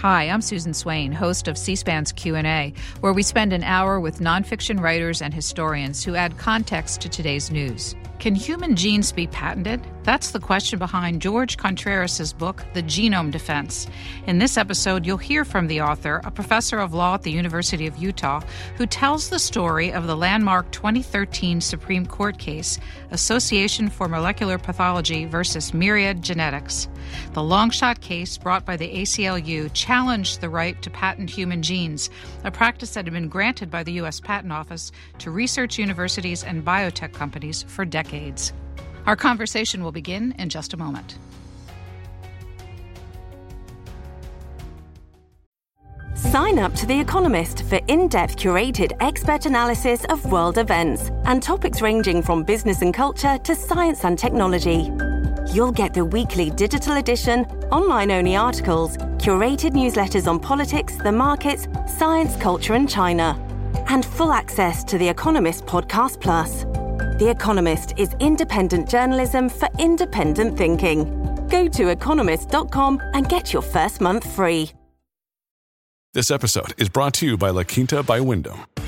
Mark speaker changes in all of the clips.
Speaker 1: Hi, I'm Susan Swain, host of C-SPAN's Q&A, where we spend an hour with nonfiction writers and historians who add context to today's news. Can human genes be patented? That's the question behind Jorge Contreras' book, The Genome Defense. In this episode, you'll hear from the author, a professor of law at the University of Utah, who tells the story of the landmark 2013 Supreme Court case, Association for Molecular Pathology versus Myriad Genetics. The longshot case brought by the ACLU challenged the right to patent human genes, a practice that had been granted by the U.S. Patent Office to research universities and biotech companies for decades. Our conversation will begin in just a moment.
Speaker 2: Sign up to The Economist for in depth curated expert analysis of world events and topics ranging from business and culture to science and technology. You'll get the weekly digital edition, online only articles, curated newsletters on politics, the markets, science, culture, and China, and full access to The Economist Podcast Plus. The Economist is independent journalism for independent thinking. Go to economist.com and get your first month free.
Speaker 3: This episode is brought to you by La Quinta by Wyndham.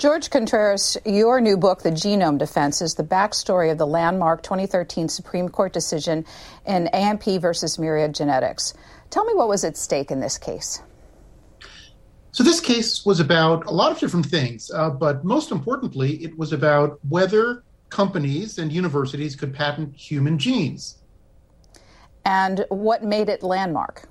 Speaker 1: Jorge Contreras, your new book, The Genome Defense, is the backstory of the landmark 2013 Supreme Court decision in AMP versus Myriad Genetics. Tell me what was at stake in this case.
Speaker 4: So, this case was about a lot of different things, uh, but most importantly, it was about whether companies and universities could patent human genes.
Speaker 1: And what made it landmark?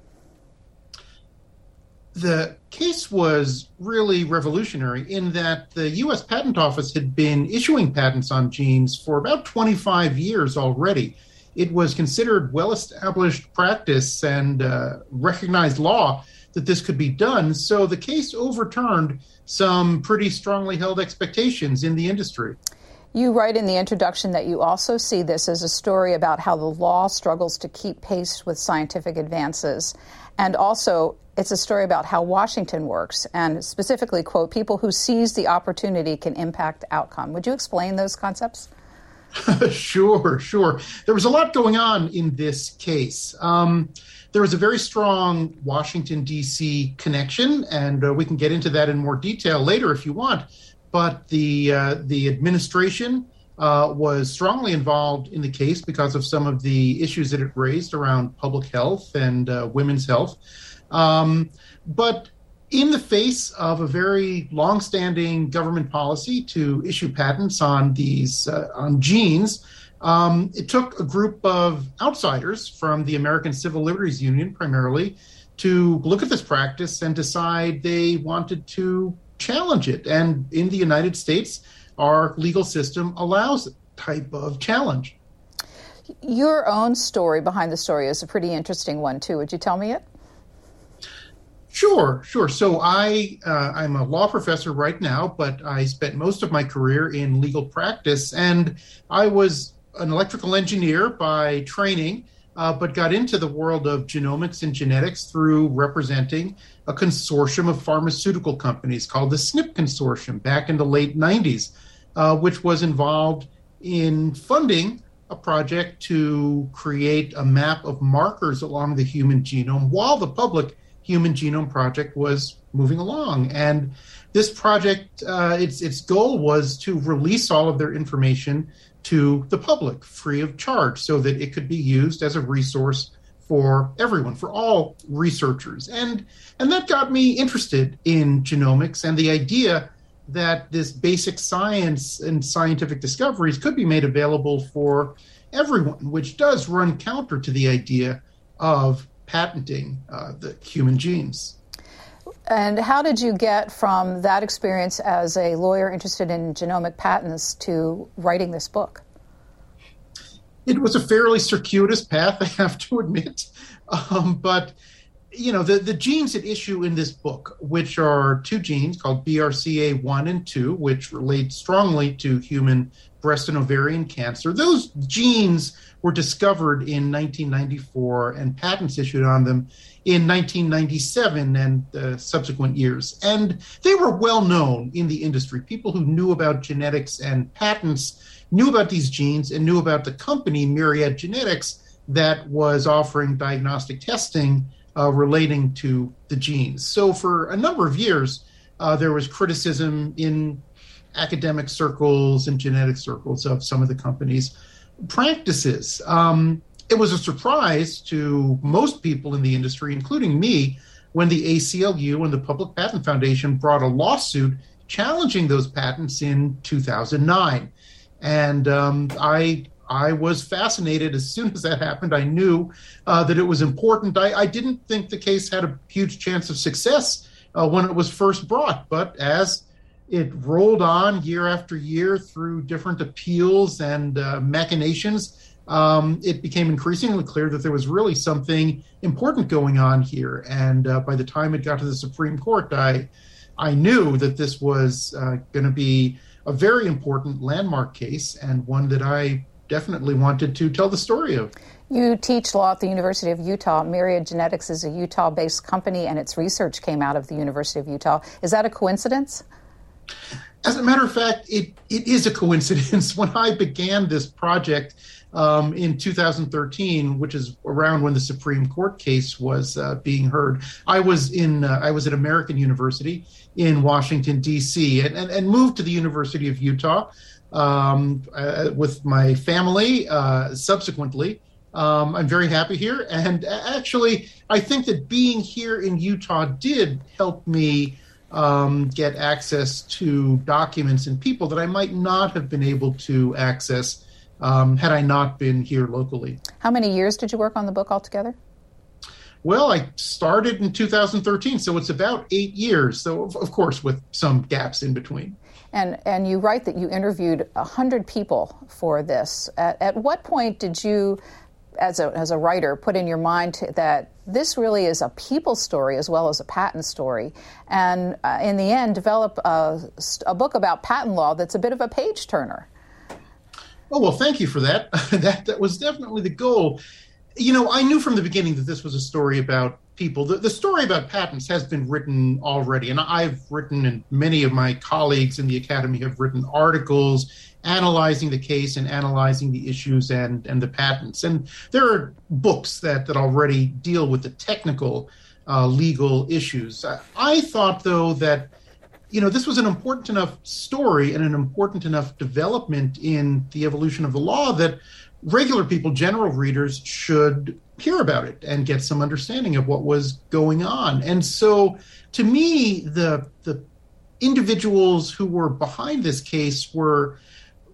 Speaker 4: The case was really revolutionary in that the US Patent Office had been issuing patents on genes for about 25 years already. It was considered well established practice and uh, recognized law that this could be done. So the case overturned some pretty strongly held expectations in the industry.
Speaker 1: You write in the introduction that you also see this as a story about how the law struggles to keep pace with scientific advances. And also, it's a story about how Washington works, and specifically, quote, people who seize the opportunity can impact outcome. Would you explain those concepts?
Speaker 4: sure, sure. There was a lot going on in this case. Um, there was a very strong Washington, D.C. connection, and uh, we can get into that in more detail later if you want. But the, uh, the administration uh, was strongly involved in the case because of some of the issues that it raised around public health and uh, women's health. Um, but in the face of a very long-standing government policy to issue patents on these uh, on genes, um, it took a group of outsiders from the American Civil Liberties Union, primarily, to look at this practice and decide they wanted to challenge it. And in the United States, our legal system allows that type of challenge.
Speaker 1: Your own story behind the story is a pretty interesting one too. Would you tell me it?
Speaker 4: Sure, sure. So I uh, I'm a law professor right now, but I spent most of my career in legal practice, and I was an electrical engineer by training, uh, but got into the world of genomics and genetics through representing a consortium of pharmaceutical companies called the SNP Consortium back in the late 90s, uh, which was involved in funding a project to create a map of markers along the human genome while the public Human Genome Project was moving along. And this project, uh, its its goal was to release all of their information to the public free of charge, so that it could be used as a resource for everyone, for all researchers. And and that got me interested in genomics and the idea that this basic science and scientific discoveries could be made available for everyone, which does run counter to the idea of patenting uh, the human genes.
Speaker 1: And how did you get from that experience as a lawyer interested in genomic patents to writing this book?
Speaker 4: It was a fairly circuitous path, I have to admit. Um, but you know, the, the genes at issue in this book, which are two genes called BRCA1 and 2, which relate strongly to human breast and ovarian cancer, those genes were discovered in 1994 and patents issued on them in 1997 and uh, subsequent years. And they were well known in the industry. People who knew about genetics and patents knew about these genes and knew about the company Myriad Genetics that was offering diagnostic testing uh, relating to the genes. So for a number of years, uh, there was criticism in academic circles and genetic circles of some of the company's practices. Um, it was a surprise to most people in the industry, including me, when the ACLU and the Public Patent Foundation brought a lawsuit challenging those patents in 2009. And um, I I was fascinated as soon as that happened. I knew uh, that it was important. I, I, didn't think the case had a huge chance of success uh, when it was first brought, but as it rolled on year after year through different appeals and uh, machinations, um, it became increasingly clear that there was really something important going on here. And uh, by the time it got to the Supreme Court, I I knew that this was uh, going to be a very important landmark case and one that I definitely wanted to tell the story of.
Speaker 1: You teach law at the University of Utah. Myriad Genetics is a Utah based company, and its research came out of the University of Utah. Is that a coincidence?
Speaker 4: As a matter of fact, it, it is a coincidence. When I began this project, um, in 2013, which is around when the Supreme Court case was uh, being heard. I was in uh, I was at American University in Washington D.C. and, and, and moved to the University of Utah um, uh, with my family. Uh, subsequently, um, I'm very happy here, and actually, I think that being here in Utah did help me. Um, get access to documents and people that I might not have been able to access um, had I not been here locally.
Speaker 1: How many years did you work on the book altogether?
Speaker 4: Well, I started in 2013, so it's about eight years. So, of course, with some gaps in between.
Speaker 1: And and you write that you interviewed hundred people for this. At, at, what point did you, as a as a writer, put in your mind to, that this really is a people story as well as a patent story, and uh, in the end, develop a, a book about patent law that's a bit of a page turner?
Speaker 4: Oh well, thank you for that. that that was definitely the goal. You know, I knew from the beginning that this was a story about people. The, the story about patents has been written already, and I've written, and many of my colleagues in the academy have written articles analyzing the case and analyzing the issues and and the patents. And there are books that that already deal with the technical uh, legal issues. I, I thought though that you know, this was an important enough story and an important enough development in the evolution of the law that regular people, general readers, should hear about it and get some understanding of what was going on. And so, to me, the the individuals who were behind this case were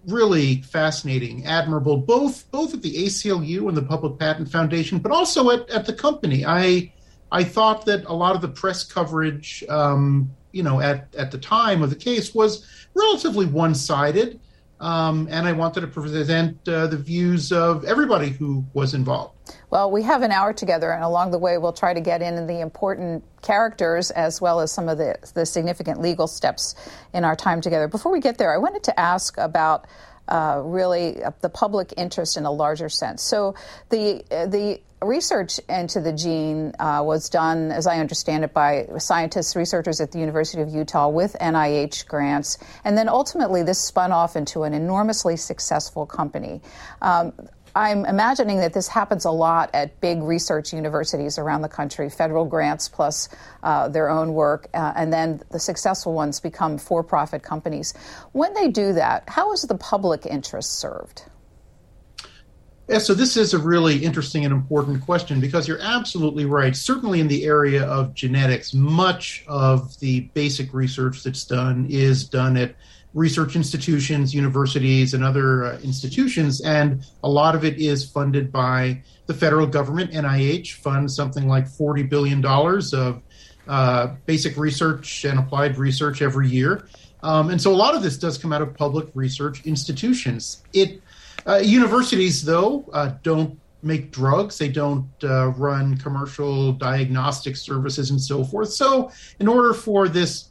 Speaker 4: really fascinating, admirable, both both at the ACLU and the Public Patent Foundation, but also at, at the company. I I thought that a lot of the press coverage um, you know, at, at the time of the case was relatively one sided. Um, and I wanted to present uh, the views of everybody who was involved.
Speaker 1: Well, we have an hour together, and along the way, we'll try to get in the important characters as well as some of the, the significant legal steps in our time together. Before we get there, I wanted to ask about uh, really uh, the public interest in a larger sense. So the uh, the research into the gene uh, was done, as I understand it, by scientists, researchers at the University of Utah with NIH grants, and then ultimately this spun off into an enormously successful company. Um, I'm imagining that this happens a lot at big research universities around the country, federal grants plus uh, their own work, uh, and then the successful ones become for profit companies. When they do that, how is the public interest served?
Speaker 4: Yeah, so this is a really interesting and important question because you're absolutely right. Certainly in the area of genetics, much of the basic research that's done is done at research institutions, universities, and other uh, institutions. And a lot of it is funded by the federal government. NIH funds something like $40 billion of uh, basic research and applied research every year. Um, and so a lot of this does come out of public research institutions. It uh, universities, though, uh, don't make drugs, they don't uh, run commercial diagnostic services, and so forth. So, in order for this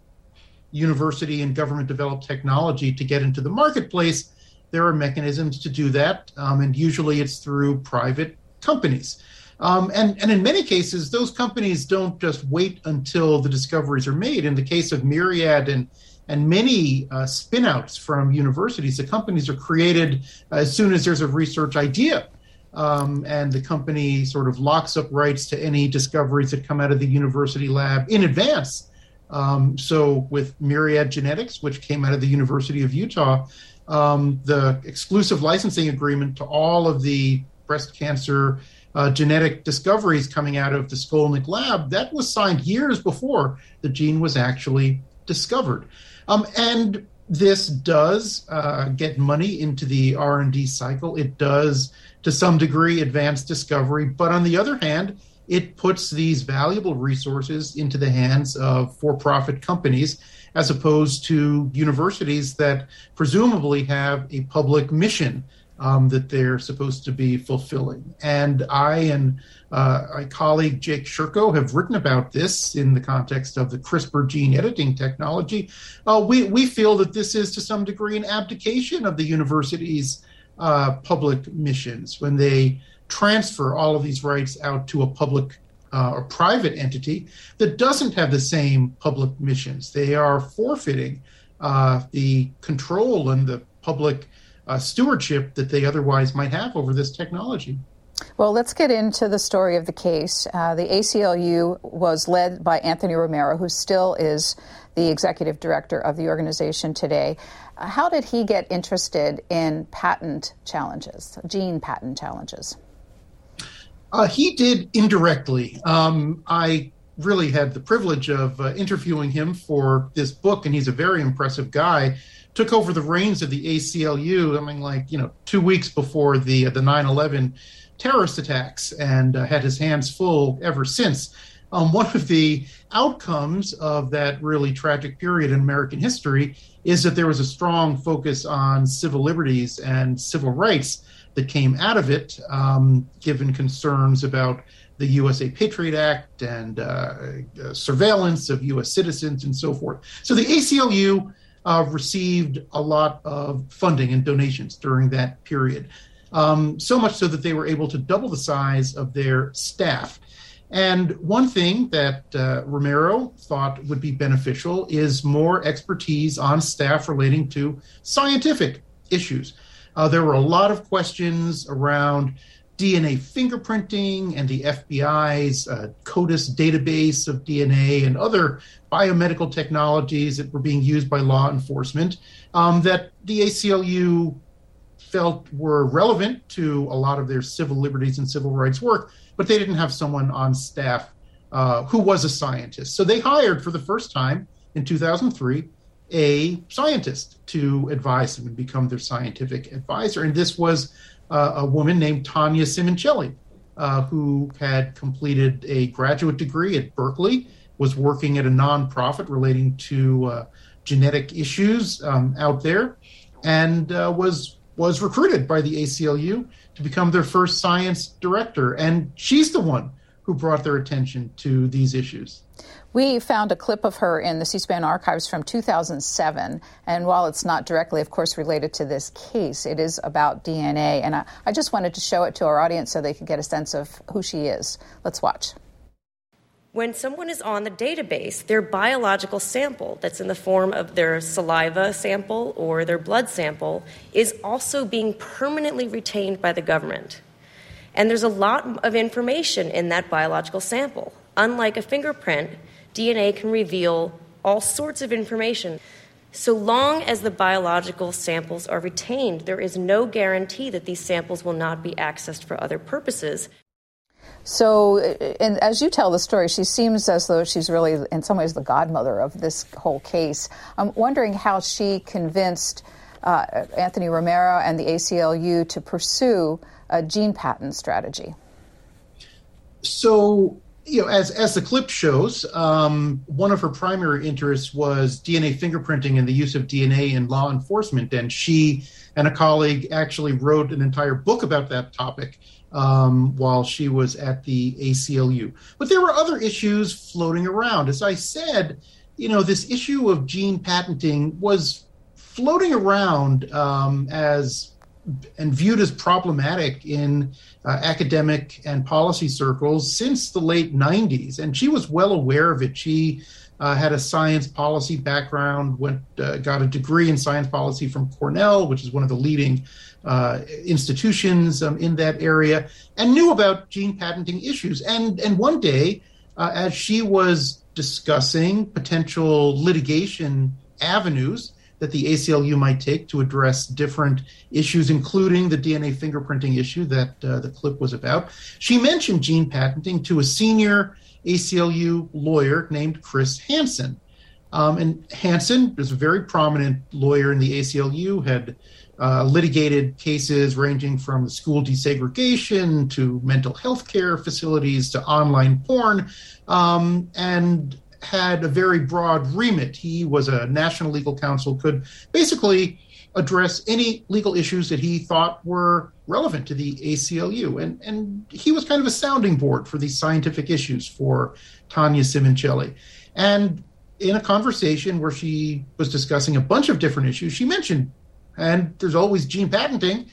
Speaker 4: university and government developed technology to get into the marketplace, there are mechanisms to do that, um, and usually it's through private companies. Um, and, and in many cases, those companies don't just wait until the discoveries are made. In the case of Myriad and and many uh, spinouts from universities, the companies are created as soon as there's a research idea. Um, and the company sort of locks up rights to any discoveries that come out of the university lab in advance. Um, so, with Myriad Genetics, which came out of the University of Utah, um, the exclusive licensing agreement to all of the breast cancer uh, genetic discoveries coming out of the Skolnick lab, that was signed years before the gene was actually discovered. Um, and this does uh, get money into the R&D cycle. It does, to some degree, advance discovery. But on the other hand, it puts these valuable resources into the hands of for-profit companies as opposed to universities that presumably have a public mission um, that they're supposed to be fulfilling. And I and uh, my colleague Jake Sherkow have written about this in the context of the CRISPR gene editing technology. Uh, we, we feel that this is to some degree an abdication of the university's uh, public missions when they transfer all of these rights out to a public uh, or private entity that doesn't have the same public missions. They are forfeiting uh, the control and the public uh, stewardship that they otherwise might have over this technology.
Speaker 5: Well, let's get into the story of the case. Uh, the ACLU was led by Anthony Romero, who still is the executive director of the organization today. Uh, how did he get interested in patent challenges, gene patent challenges?
Speaker 4: Uh, he did indirectly. Um, I really had the privilege of uh, interviewing him for this book, and he's a very impressive guy took over the reins of the ACLU. I mean, like you know, two weeks before the the 9/11 terrorist attacks, and uh, had his hands full ever since. Um, one of the outcomes of that really tragic period in American history is that there was a strong focus on civil liberties and civil rights that came out of it, um, given concerns about the USA Patriot Act and uh, uh, surveillance of U.S. citizens and so forth. So the ACLU uh, received a lot of funding and donations during that period. Um, so much so that they were able to double the size of their staff. And one thing that uh, Romero thought would be beneficial is more expertise on staff relating to scientific issues. Uh, there were a lot of questions around DNA fingerprinting and the FBI's uh, CODIS database of DNA and other biomedical technologies that were being used by law enforcement um, that the ACLU felt were relevant to a lot of their civil liberties and civil rights work, but they didn't have someone on staff uh, who was a scientist. So they hired for the first time in 2003 a scientist to advise them and become their scientific advisor. And this was uh, a woman named Tanya Simoncelli, uh, who had completed a graduate degree at Berkeley, was working at a nonprofit relating to uh, genetic issues um, out there, and uh, was was recruited by the ACLU to become their first science director. And she's the one who brought their attention to these issues.
Speaker 5: We found a clip of her in the C SPAN archives from 2007. And while it's not directly, of course, related to this case, it is about DNA. And I, I just wanted to show it to our audience so they could get a sense of who she is. Let's watch.
Speaker 6: When someone is on the database, their biological sample, that's in the form of their saliva sample or their blood sample, is also being permanently retained by the government. And there's a lot of information in that biological sample. Unlike a fingerprint, DNA can reveal all sorts of information. So long as the biological samples are retained, there is no guarantee that these samples will not be accessed for other purposes.
Speaker 5: So, and as you tell the story, she seems as though she's really, in some ways, the godmother of this whole case. I'm wondering how she convinced uh, Anthony Romero and the ACLU to pursue a gene patent strategy.
Speaker 4: So, you know, as as the clip shows, um, one of her primary interests was DNA fingerprinting and the use of DNA in law enforcement, and she and a colleague actually wrote an entire book about that topic um, while she was at the ACLU. But there were other issues floating around. As I said, you know, this issue of gene patenting was floating around um, as and viewed as problematic in uh, academic and policy circles since the late 90s. And she was well aware of it. She uh, had a science policy background, went uh, got a degree in science policy from Cornell, which is one of the leading uh, institutions um, in that area, and knew about gene patenting issues. And and one day, uh, as she was discussing potential litigation avenues that the ACLU might take to address different issues, including the DNA fingerprinting issue that uh, the clip was about. She mentioned gene patenting to a senior ACLU lawyer named Chris Hansen. Um, and Hansen is a very prominent lawyer in the ACLU, had uh, litigated cases ranging from school desegregation to mental health care facilities to online porn. Um, and had a very broad remit. He was a national legal counsel, could basically address any legal issues that he thought were relevant to the ACLU. And, and he was kind of a sounding board for these scientific issues for Tanya Simoncelli. And in a conversation where she was discussing a bunch of different issues, she mentioned, and there's always gene patenting.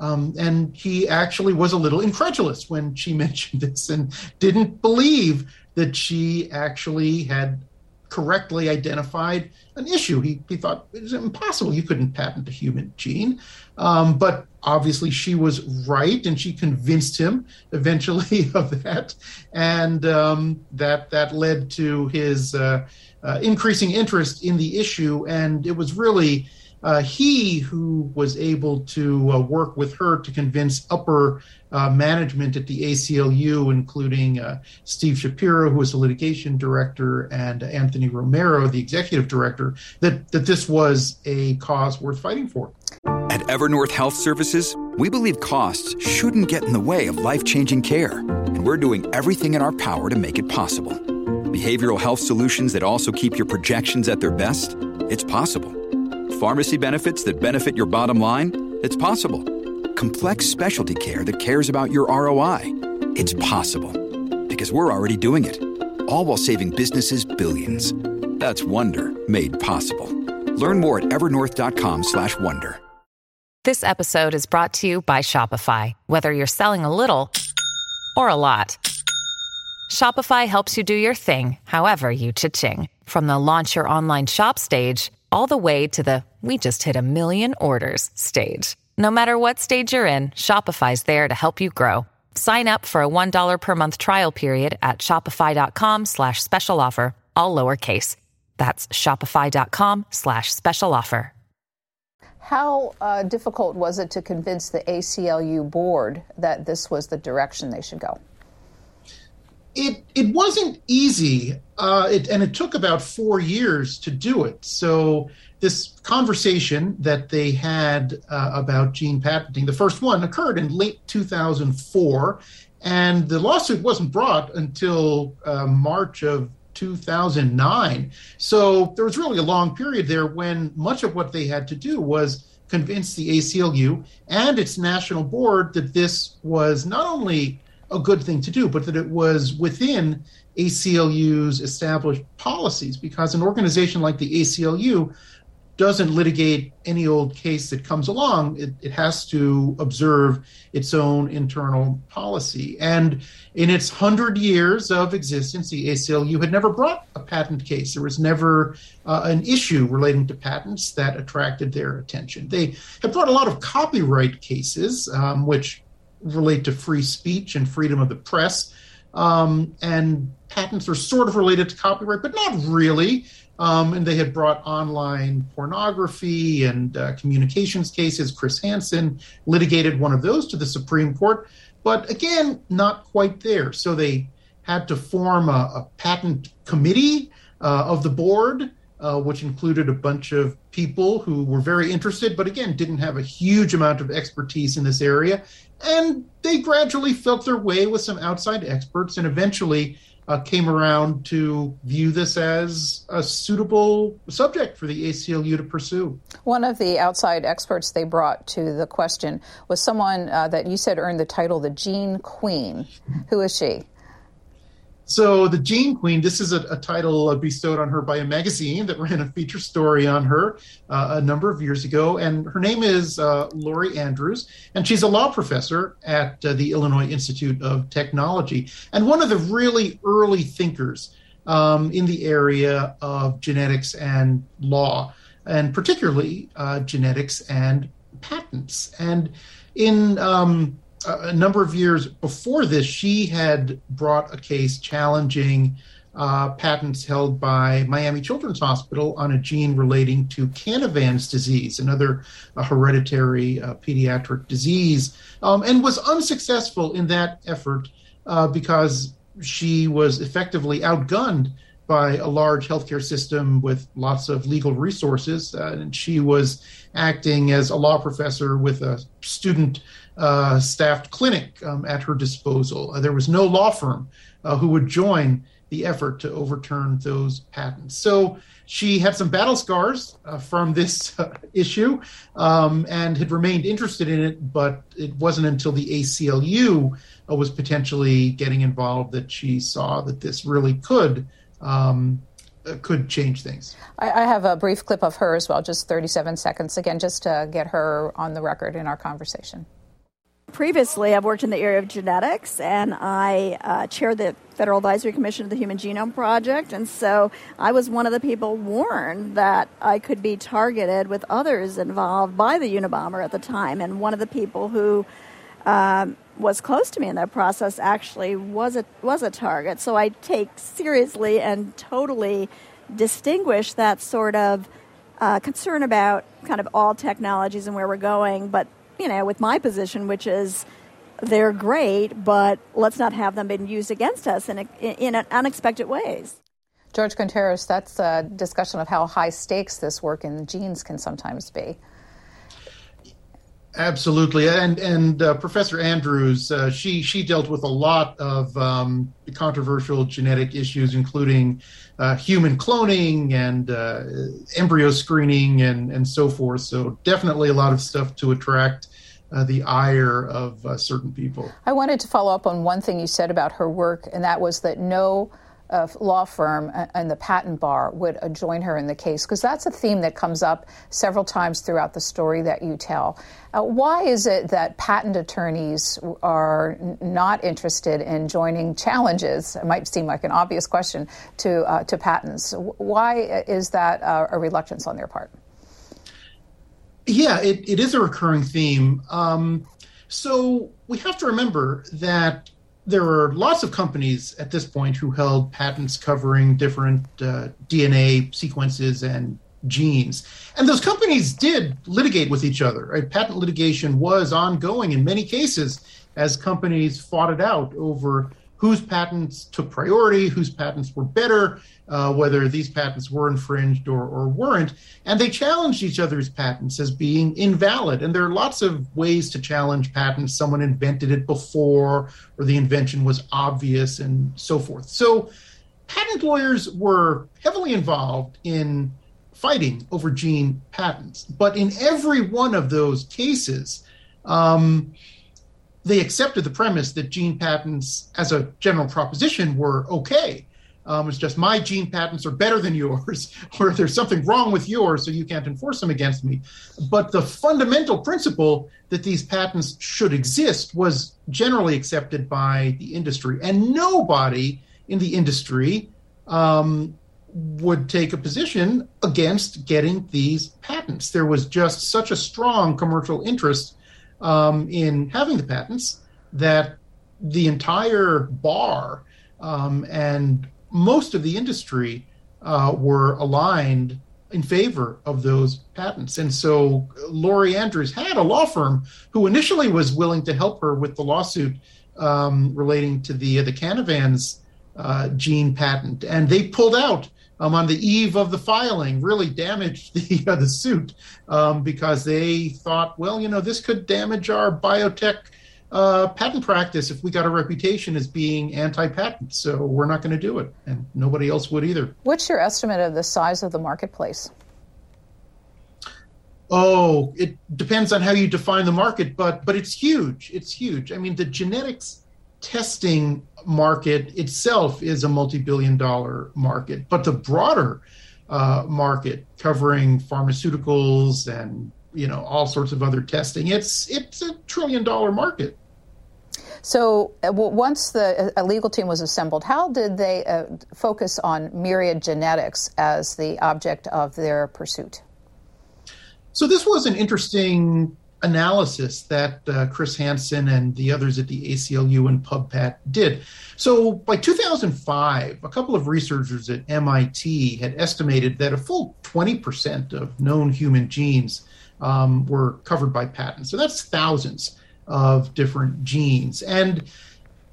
Speaker 4: Um, and he actually was a little incredulous when she mentioned this and didn't believe that she actually had correctly identified an issue. He, he thought it was impossible. You couldn't patent a human gene. Um, but obviously, she was right, and she convinced him eventually of that. And um, that, that led to his uh, uh, increasing interest in the issue. And it was really uh, he who was able to uh, work with her to convince upper uh, management at the ACLU, including uh, Steve Shapiro, who was the litigation director, and Anthony Romero, the executive director, that, that this was a cause worth fighting for.
Speaker 7: At Evernorth Health Services, we believe costs shouldn't get in the way of life changing care, and we're doing everything in our power to make it possible. Behavioral health solutions that also keep your projections at their best? It's possible Pharmacy benefits that benefit your bottom line? It's possible. Complex specialty care that cares about your ROI? It's possible. Because we're already doing it. All while saving businesses billions. That's Wonder made possible. Learn more at evernorth.com/wonder.
Speaker 8: This episode is brought to you by Shopify. Whether you're selling a little or a lot, Shopify helps you do your thing, however you cha-ching. From the launch your online shop stage all the way to the we just hit a million orders stage. No matter what stage you're in, Shopify's there to help you grow. Sign up for a $1 per month trial period at shopify.com slash special offer, all lowercase. That's shopify.com slash special offer.
Speaker 1: How uh, difficult was it to convince the ACLU board that this was the direction they should go?
Speaker 4: it it wasn't easy, uh, it, and it took about four years to do it. So this conversation that they had uh, about gene patenting, the first one occurred in late 2004, and the lawsuit wasn't brought until uh, March of 2009. So there was really a long period there when much of what they had to do was convince the ACLU and its national board that this was not only a good thing to do, but that it was within ACLU's established policies because an organization like the ACLU doesn't litigate any old case that comes along. It, it, has to observe its own internal policy. And in its hundred years of existence, the ACLU had never brought a patent case. There was never uh, an issue relating to patents that attracted their attention. They have brought a lot of copyright cases, um, which relate to free speech and freedom of the press. Um, and patents are sort of related to copyright, but not really. Um, and they had brought online pornography and uh, communications cases. Chris Hansen litigated one of those to the Supreme Court, but again, not quite there. So they had to form a, a patent committee uh, of the board uh, which included a bunch of people who were very interested, but again, didn't have a huge amount of expertise in this area. And they gradually felt their way with some outside experts and eventually uh, came around to view this as a suitable subject for the ACLU to pursue.
Speaker 1: One of the outside experts they brought to the question was someone uh, that you said earned the title the Gene Queen. Who is she?
Speaker 4: So, the Gene Queen, this is a, a, title bestowed on her by a magazine that ran a feature story on her uh, a number of years ago. And her name is uh, Lori Andrews, and she's a law professor at uh, the Illinois Institute of Technology, and one of the really early thinkers um, in the area of genetics and law, and particularly uh, genetics and patents. And in um, a number of years before this, she had brought a case challenging uh, patents held by Miami Children's Hospital on a gene relating to Canavan's disease, another uh, hereditary uh, pediatric disease, um, and was unsuccessful in that effort uh, because she was effectively outgunned by a large healthcare system with lots of legal resources. Uh, and she was acting as a law professor with a student uh, staffed clinic um, at her disposal. Uh, there was no law firm uh, who would join the effort to overturn those patents. So she had some battle scars uh, from this uh, issue um, and had remained interested in it, but it wasn't until the ACLU uh, was potentially getting involved that she saw that this really could. Um, could change things.
Speaker 1: I, I, have a brief clip of her as well, just 37 seconds, again, just to get her on the record in our conversation.
Speaker 9: Previously, I've worked in the area of genetics, and I uh, chaired the Federal Advisory Commission of the Human Genome Project, and so I was one of the people warned that I could be targeted with others involved by the Unabomber at the time, and one of the people who um, was close to me in that process actually was a was a target. So I take seriously and totally distinguish that sort of uh, concern about kind of all technologies and where we're going, but you know, with my position, which is they're great, but let's not have them been used against us in, in, in unexpected ways.
Speaker 1: Jorge Contreras, that's a discussion of how high stakes this work in genes can sometimes be.
Speaker 4: Absolutely, and and uh, Professor Andrews, uh, she she dealt with a lot of um, controversial genetic issues, including uh, human cloning and uh, embryo screening and and so forth. So definitely a lot of stuff to attract uh, the ire of uh, certain people.
Speaker 1: I wanted to follow up on one thing you said about her work, and that was that no uh, law firm and the patent bar would uh, join her in the case because that's a theme that comes up several times throughout the story that you tell. Uh, why is it that patent attorneys are not interested in joining challenges? It might seem like an obvious question to uh, to patents. Why is that uh, a reluctance on their part?
Speaker 4: Yeah, it, it is a recurring theme. Um, so we have to remember that there were lots of companies at this point who held patents covering different uh, DNA sequences and genes. And those companies did litigate with each other. Right? Patent litigation was ongoing in many cases as companies fought it out over whose patents took priority, whose patents were better, uh, whether these patents were infringed or, or weren't. And they challenged each other's patents as being invalid. And there are lots of ways to challenge patents. Someone invented it before, or the invention was obvious, and so forth. So patent lawyers were heavily involved in fighting over gene patents. But in every one of those cases, um, they accepted the premise that gene patents, as a general proposition, were okay. Um, it's just my gene patents are better than yours, or there's something wrong with yours, so you can't enforce them against me. But the fundamental principle that these patents should exist was generally accepted by the industry, and nobody in the industry um, would take a position against getting these patents. There was just such a strong commercial interest um, in having the patents that the entire bar um, and most of the industry uh, were aligned in favor of those patents. And so Lori Andrews had a law firm who initially was willing to help her with the lawsuit um, relating to the the Canavans uh, gene patent, and they pulled out um, on the eve of the filing, really damaged the uh, the suit um, because they thought, well, you know, this could damage our biotech uh, patent practice if we got a reputation as being anti-patent. So we're not going to do it, and nobody else would either.
Speaker 1: What's your estimate of the size of the marketplace?
Speaker 4: Oh, it depends on how you define the market, but but it's huge. It's huge. I mean, the genetics testing market itself is a multi-billion dollar market, but the broader uh, market covering pharmaceuticals and you know all sorts of other testing, it's it's a trillion dollar market.
Speaker 1: So, uh, once the uh, legal team was assembled, how did they uh, focus on Myriad Genetics as the object of their pursuit?
Speaker 4: So, this was an interesting analysis that uh, Chris Hansen and the others at the ACLU and PubPat did. So by 2005, a couple of researchers at MIT had estimated that a full 20% of known human genes um, were covered by patents. So that's thousands of different genes. And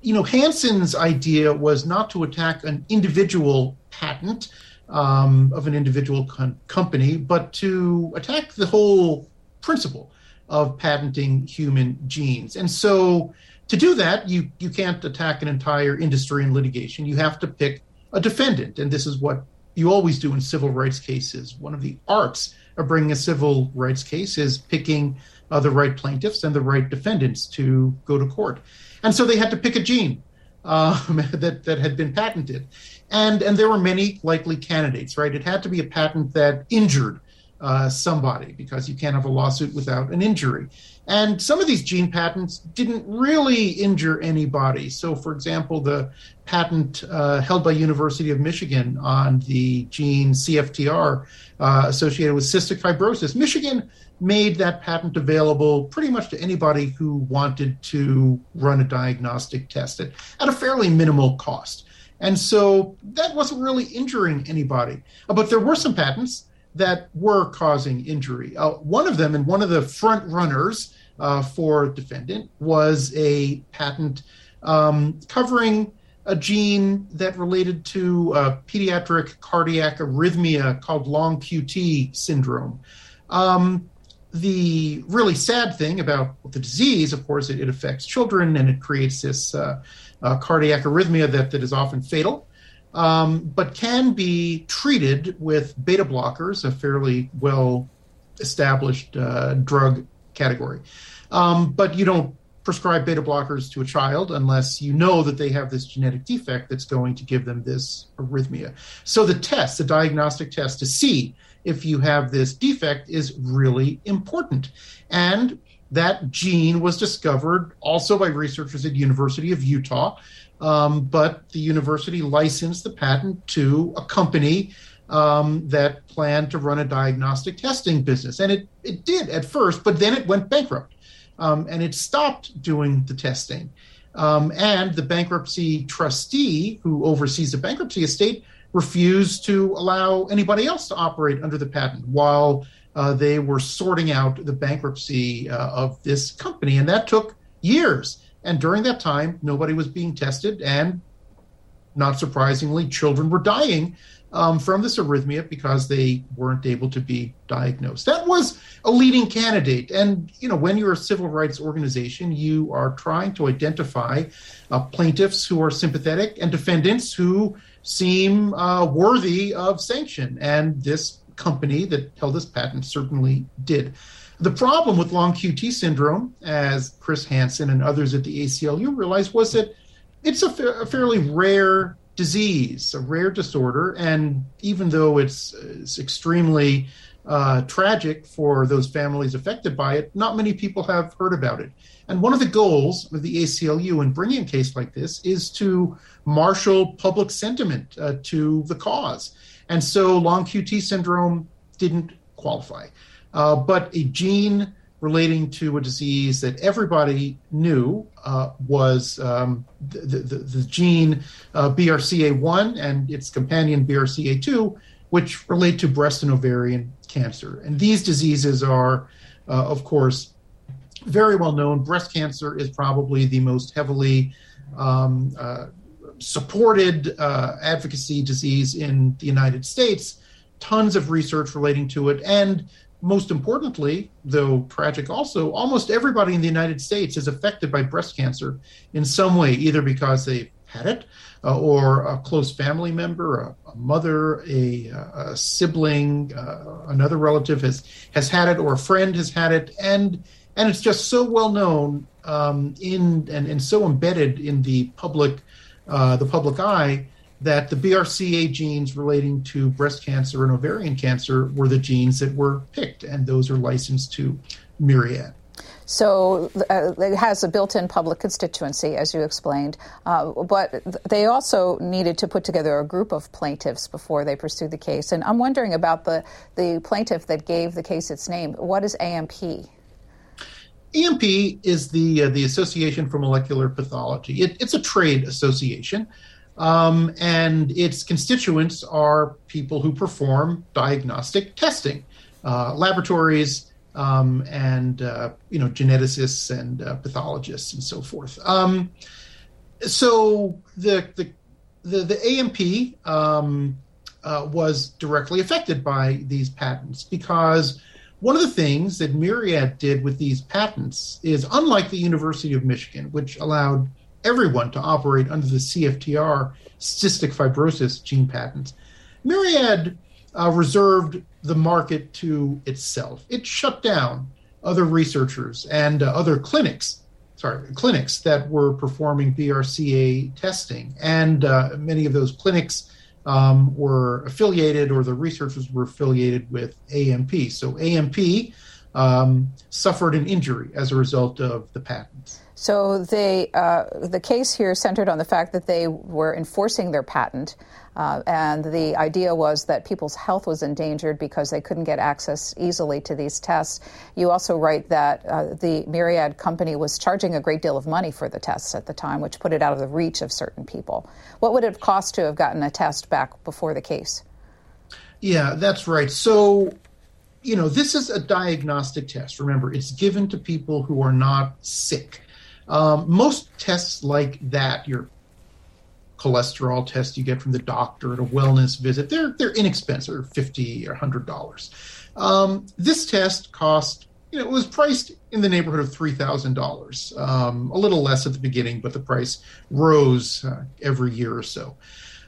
Speaker 4: you know, Hansen's idea was not to attack an individual patent um, of an individual con- company, but to attack the whole principle of patenting human genes. And so to do that, you, you can't attack an entire industry in litigation. You have to pick a defendant. And this is what you always do in civil rights cases. One of the arts of bringing a civil rights case is picking uh, the right plaintiffs and the right defendants to go to court. And so they had to pick a gene um, that, that had been patented. And, and there were many likely candidates, right? It had to be a patent that injured uh, somebody because you can't have a lawsuit without an injury. And some of these gene patents didn't really injure anybody. So, for example, the patent uh, held by University of Michigan on the gene CFTR uh, associated with cystic fibrosis, Michigan made that patent available pretty much to anybody who wanted to run a diagnostic test at, at a fairly minimal cost. And so that wasn't really injuring anybody. But there were some patents that were causing injury. Uh, one of them, and one of the front runners uh, for defendant, was a patent um, covering a gene that related to uh, pediatric cardiac arrhythmia called long QT syndrome. Um, the really sad thing about the disease, of course, it, it affects children and it creates this uh, uh, cardiac arrhythmia that, that is often fatal um, but can be treated with beta blockers, a fairly well established uh, drug category. Um, but you don't prescribe beta blockers to a child unless you know that they have this genetic defect that's going to give them this arrhythmia. So the test, the diagnostic test to see if you have this defect is really important. And that gene was discovered also by researchers at University of Utah um, but the university licensed the patent to a company um, that planned to run a diagnostic testing business. And it, it did at first, but then it went bankrupt um, and it stopped doing the testing. Um, and the bankruptcy trustee who oversees the bankruptcy estate refused to allow anybody else to operate under the patent while uh, they were sorting out the bankruptcy uh, of this company. And that took years. And during that time, nobody was being tested, and not surprisingly, children were dying um, from this arrhythmia because they weren't able to be diagnosed. That was a leading candidate. And, you know, when you're a civil rights organization, you are trying to identify uh, plaintiffs who are sympathetic and defendants who seem uh, worthy of sanction. And this company that held this patent certainly did. The problem with long QT syndrome, as Chris Hansen and others at the ACLU realized, was that it's a, fa- a fairly rare disease, a rare disorder, and even though it's, it's extremely uh, tragic for those families affected by it, not many people have heard about it. And one of the goals of the ACLU in bringing a case like this is to marshal public sentiment uh, to the cause. And so long QT syndrome didn't qualify uh, but a gene relating to a disease that everybody knew uh, was um, the, the, the, gene uh, BRCA1 and its companion BRCA2, which relate to breast and ovarian cancer. And these diseases are, uh, of course, very well known. Breast cancer is probably the most heavily um, uh, supported uh, advocacy disease in the United States, tons of research relating to it, and most importantly, though tragic also, almost everybody in the United States is affected by breast cancer in some way, either because they've had it uh, or a close family member, a, a mother, a, a sibling, uh, another relative has, has had it, or a friend has had it. And, and it's just so well known um, in and, and so embedded in the public, uh, the public eye that the BRCA genes relating to breast cancer and ovarian cancer were the genes that were picked, and those are licensed to Myriad.
Speaker 1: So uh, it has a built in public constituency, as you explained. Uh, but they also needed to put together a group of plaintiffs before they pursued the case. And I'm wondering about the, the plaintiff that gave the case its name. What is AMP?
Speaker 4: AMP is the, uh, the Association for Molecular Pathology, it, it's a trade association. Um, and its constituents are people who perform diagnostic testing, uh, laboratories, um, and uh, you know geneticists and uh, pathologists and so forth. Um, so the the the, the AMP um, uh, was directly affected by these patents because one of the things that Myriad did with these patents is unlike the University of Michigan, which allowed everyone to operate under the CFTR cystic fibrosis gene patents, Myriad uh, reserved the market to itself. It shut down other researchers and uh, other clinics, sorry, clinics that were performing BRCA testing, and uh, many of those clinics um, were affiliated, or the researchers were affiliated with AMP. So AMP um, suffered an injury as a result of the patents.
Speaker 1: So they, uh, the case here centered on the fact that they were enforcing their patent, uh, and the idea was that people's health was endangered because they couldn't get access easily to these tests. You also write that uh, the Myriad company was charging a great deal of money for the tests at the time, which put it out of the reach of certain people. What would it have cost to have gotten a test back before the case?
Speaker 4: Yeah, that's right. So you know, this is a diagnostic test. Remember, it's given to people who are not sick. Um, most tests like that, your cholesterol test you get from the doctor at a wellness visit, they're they're inexpensive, fifty or hundred dollars. Um, this test cost, you know, it was priced in the neighborhood of three thousand um, dollars, a little less at the beginning, but the price rose uh, every year or so.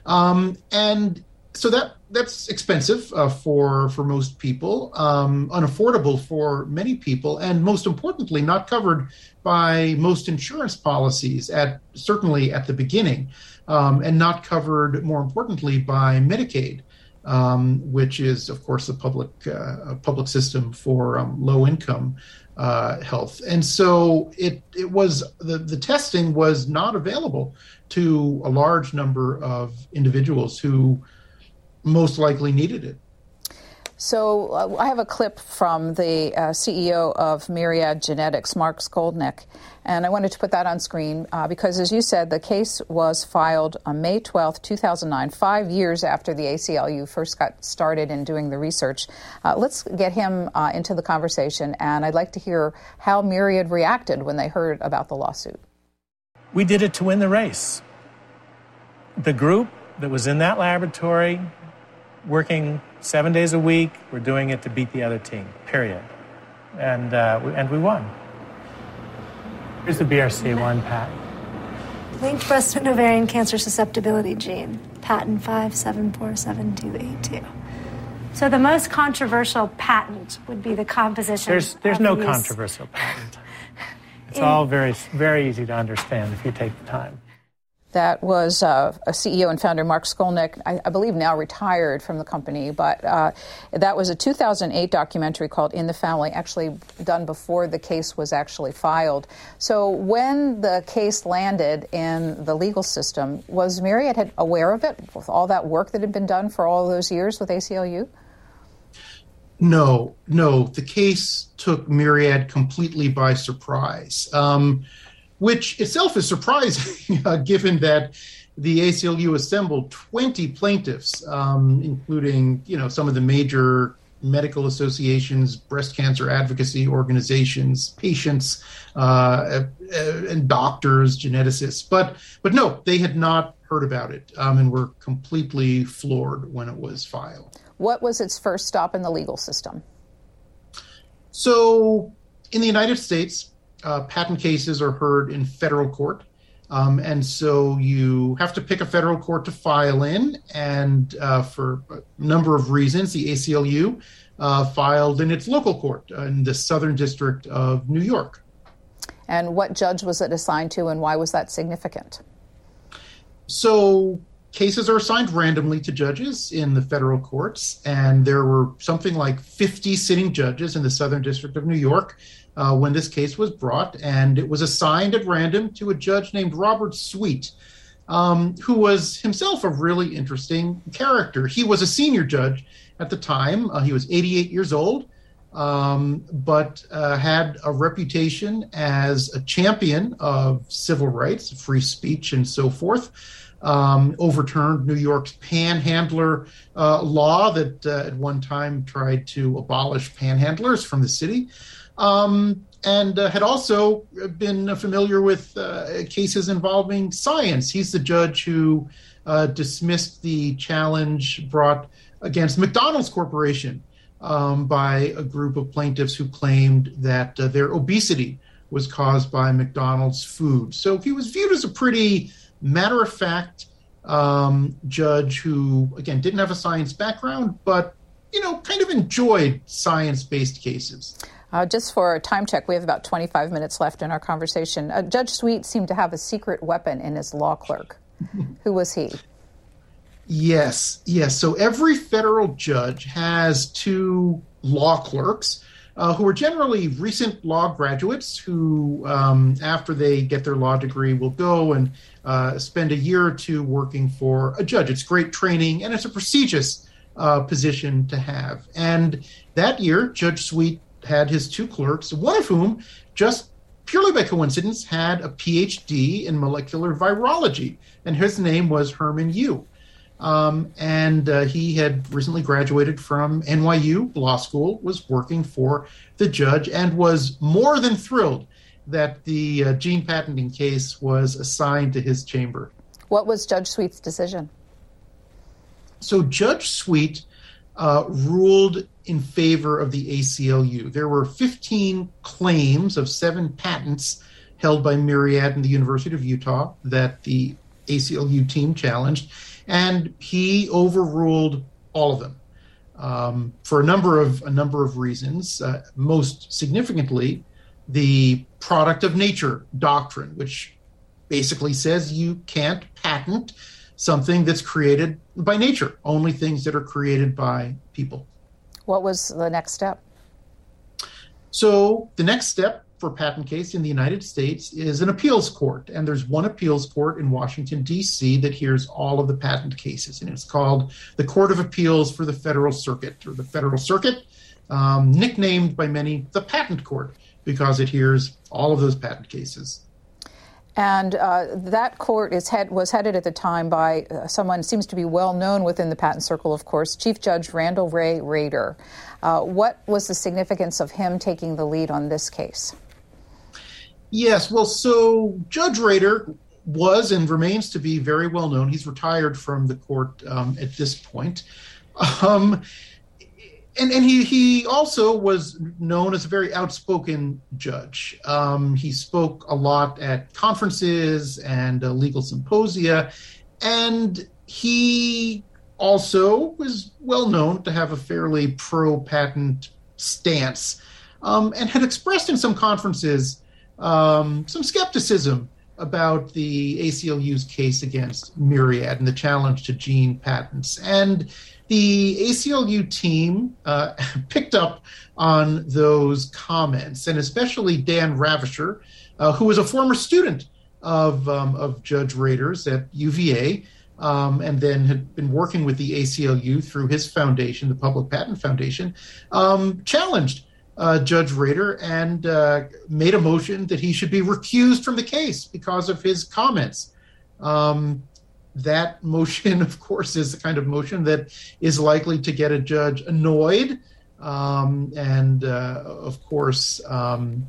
Speaker 4: Um, and so that that's expensive uh, for for most people, um, unaffordable for many people, and most importantly, not covered by most insurance policies at certainly at the beginning, um, and not covered more importantly by Medicaid, um, which is of course a public uh, a public system for um, low income uh, health. And so it it was the the testing was not available to a large number of individuals who most likely needed it.
Speaker 1: So uh, I have a clip from the uh, CEO of Myriad Genetics, Mark Skolnick, and I wanted to put that on screen uh, because, as you said, the case was filed on May 12, 2009, five years after the ACLU first got started in doing the research. Uh, let's get him uh, into the conversation, and I'd like to hear how Myriad reacted when they heard about the lawsuit.
Speaker 10: We did it to win the race. The group that was in that laboratory working seven days a week. We're doing it to beat the other team, period. And, uh, we, and we won. Here's the BRCA1 patent.
Speaker 11: Linked breast and ovarian cancer susceptibility gene, patent 5747282. So the most controversial patent would be the composition.
Speaker 10: There's, there's no controversial patent. It's In, all very, very easy to understand if you take the time.
Speaker 1: That was uh, a CEO and founder Mark Skolnick, I, I, believe now retired from the company, but uh, that was a 2008 documentary called In the Family, actually done before the case was actually filed. So when the case landed in the legal system, was Myriad aware of it with all that work that had been done for all those years with ACLU?
Speaker 4: No, no. The case took Myriad completely by surprise. Um, which itself is surprising uh, given that the ACLU assembled 20 plaintiffs, um, including you know some of the major medical associations, breast cancer advocacy organizations, patients, uh, and doctors, geneticists. But but no, they had not heard about it um, and were completely floored when it was filed.
Speaker 1: What was its first stop in the legal system?
Speaker 4: So, in the United States, uh, patent cases are heard in federal court. Um, and so you have to pick a federal court to file in. And uh, for a number of reasons, the ACLU uh, filed in its local court in the Southern District of New York.
Speaker 1: And what judge was it assigned to, and why was that significant?
Speaker 4: So cases are assigned randomly to judges in the federal courts, and there were something like 50 sitting judges in the Southern District of New York uh, when this case was brought, and it was assigned at random to a judge named Robert Sweet, um, who was himself a really interesting character. He was a senior judge at the time. Uh, he was 88 years old, um, but uh, had a reputation as a champion of civil rights, free speech, and so forth. Um, overturned New York's panhandler uh, law that uh, at one time tried to abolish panhandlers from the city um, and uh, had also been familiar with uh, cases involving science. He's the judge who uh, dismissed the challenge brought against McDonald's Corporation um, by a group of plaintiffs who claimed that uh, their obesity was caused by McDonald's food. So he was viewed as a pretty matter of fact um, judge who, again, didn't have a science background, but you know, kind of enjoyed science based cases.
Speaker 1: Uh, just for a time check, we have about 25 minutes left in our conversation. Uh, Judge Sweet seemed to have a secret weapon in his law clerk. Who was he?
Speaker 4: Yes, yes. So every federal judge has two law clerks uh, who are generally recent law graduates who, um, after they get their law degree, will go and uh, spend a year or two working for a judge. It's great training and it's a prestigious uh, position to have. And that year, Judge Sweet had his two clerks, one of whom just purely by coincidence had a PhD in molecular virology, and his name was Herman Yu. Um, and uh, he had recently graduated from NYU Law School, was working for the judge, and was more than thrilled that the uh, gene patenting case was assigned to his chamber.
Speaker 1: What was Judge Sweet's decision?
Speaker 4: So, Judge Sweet uh, ruled in favor of the ACLU. There were 15 claims of seven patents held by Myriad and the University of Utah that the ACLU team challenged, and he overruled all of them um, for a number of a number of reasons. Uh, most significantly, the product of nature doctrine, which basically says you can't patent something that's created by nature, only things that are created by people.
Speaker 1: What was the next step?
Speaker 4: So, the next step for patent case in the United States is an appeals court. And there's one appeals court in Washington, D.C. that hears all of the patent cases. And it's called the Court of Appeals for the Federal Circuit, or the Federal Circuit, um, nicknamed by many the Patent Court, because it hears all of those patent cases.
Speaker 1: And uh, that court is head, was headed at the time by uh, someone seems to be well known within the patent circle, of course, Chief Judge Randall Ray Rader. Uh, what was the significance of him taking the lead on this case?
Speaker 4: Yes, well, so Judge Rader was and remains to be very well known. He's retired from the court um, at this point. Um, and and he he also was known as a very outspoken judge. Um, he spoke a lot at conferences and uh, legal symposia, and he also was well known to have a fairly pro patent stance, um, and had expressed in some conferences um, some skepticism about the ACLU's case against Myriad and the challenge to gene patents. And the ACLU team uh, picked up on those comments, and especially Dan Ravicher, uh, who was a former student of, um, of Judge Rader's at UVA, um, and then had been working with the ACLU through his foundation, the Public Patent Foundation, um, challenged uh, Judge Rader and uh, made a motion that he should be recused from the case because of his comments. Um, that motion, of course, is the kind of motion that is likely to get a judge annoyed Um, and uh, of course, um,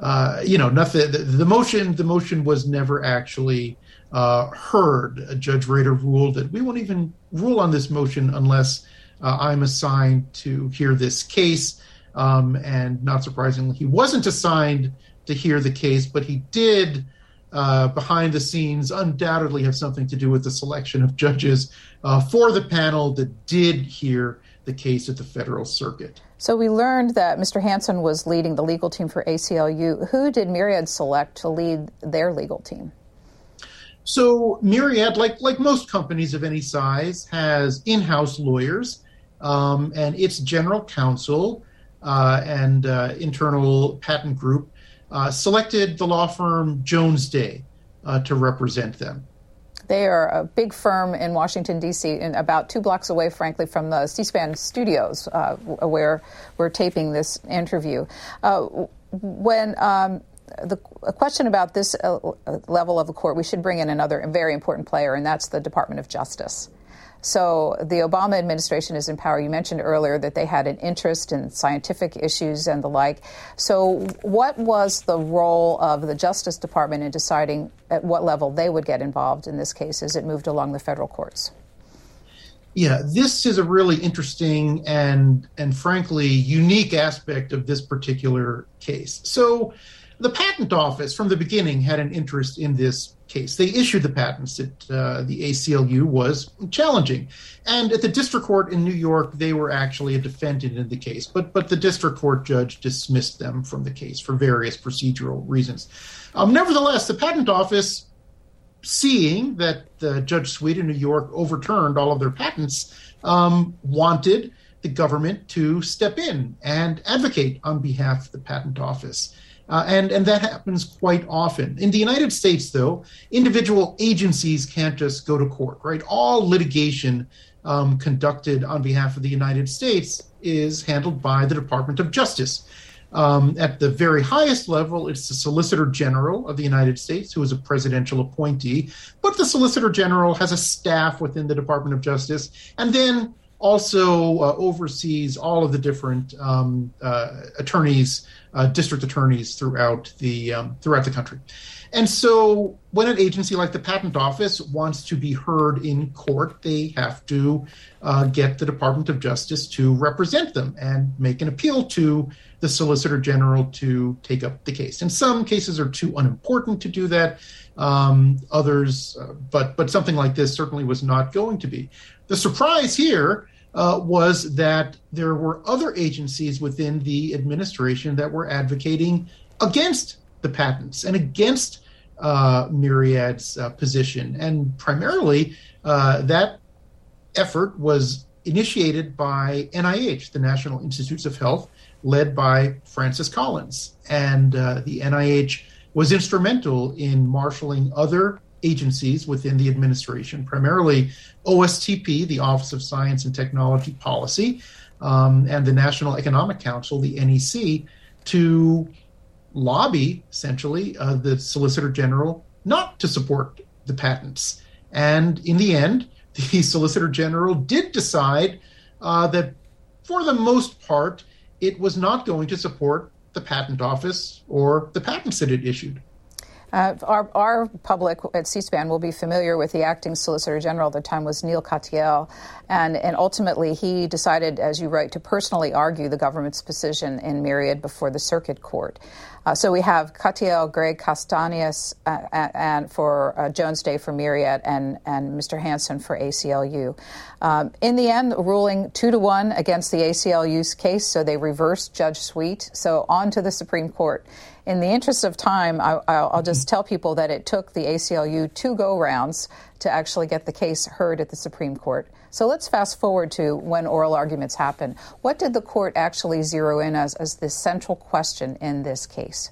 Speaker 4: uh, you know, nothing. The, the, motion, the motion was never actually uh, heard. Judge Rader ruled that we won't even rule on this motion unless uh, I'm assigned to hear this case. Um, and not surprisingly, he wasn't assigned to hear the case, but he did. Uh, behind the scenes, undoubtedly have something to do with the selection of judges uh, for the panel that did hear the case at the federal circuit.
Speaker 1: So we learned that Mr. Hansen was leading the legal team for ACLU. Who did Myriad select to lead their legal team?
Speaker 4: So Myriad, like like most companies of any size, has in-house lawyers, um, and its general counsel uh, and uh, internal patent group uh, selected the law firm Jones Day uh, to represent them.
Speaker 1: They are a big firm in Washington, D.C., and about two blocks away, frankly, from the C SPAN studios uh, where we're taping this interview. Uh, when um, the a question about this uh, level of the court, we should bring in another very important player, and that's the Department of Justice. So the Obama administration is in power. You mentioned earlier that they had an interest in scientific issues and the like. So, what was the role of the Justice Department in deciding at what level they would get involved in this case as it moved along the federal courts?
Speaker 4: Yeah, this is a really interesting and and frankly unique aspect of this particular case. So, the patent office from the beginning had an interest in this case. They issued the patents that uh, the ACLU was challenging, and at the district court in New York, they were actually a defendant in the case. But but the district court judge dismissed them from the case for various procedural reasons. Um, nevertheless, the patent office, seeing that uh, Judge Sweet in New York overturned all of their patents, um, wanted the government to step in and advocate on behalf of the patent office. Uh, and, and that happens quite often. In the United States, though, individual agencies can't just go to court, right? All litigation um, conducted on behalf of the United States is handled by the Department of Justice. Um, at the very highest level, it's the Solicitor General of the United States, who is a presidential appointee. But the Solicitor General has a staff within the Department of Justice. And then also uh, oversees all of the different um, uh, attorneys, uh, district attorneys throughout the um, throughout the country. And so, when an agency like the Patent Office wants to be heard in court, they have to uh, get the Department of Justice to represent them and make an appeal to the Solicitor General to take up the case. And some cases are too unimportant to do that. Um, others, uh, but but something like this certainly was not going to be. The surprise here uh, was that there were other agencies within the administration that were advocating against the patents and against uh, Myriad's uh, position. And primarily, uh, that effort was initiated by NIH, the National Institutes of Health, led by Francis Collins. And uh, the NIH was instrumental in marshaling other agencies within the administration, primarily OSTP, the Office of Science and Technology Policy, um, and the National Economic Council, the NEC, to lobby essentially uh, the Solicitor General not to support the patents. And in the end, the Solicitor General did decide uh, that for the most part, it was not going to support the Patent Office or the patents that it issued.
Speaker 1: Uh, our, our, public at C-SPAN will be familiar with the acting Solicitor General at the time was Neal Katyal, and, and ultimately he decided, as you write, to personally argue the government's position in Myriad before the Circuit Court. Uh, so we have Katyal, Greg Castanias, uh, and for uh, Jones Day for Myriad, and, and Mr. Hansen for ACLU. Um, in the end, the ruling two to one against the ACLU's case, so they reversed Judge Sweet. So on to the Supreme Court in the interest of time, I, will just tell people that it took the ACLU two go rounds to actually get the case heard at the Supreme Court. So let's fast forward to when oral arguments happen. What did the court actually zero in as, as the central question in this case?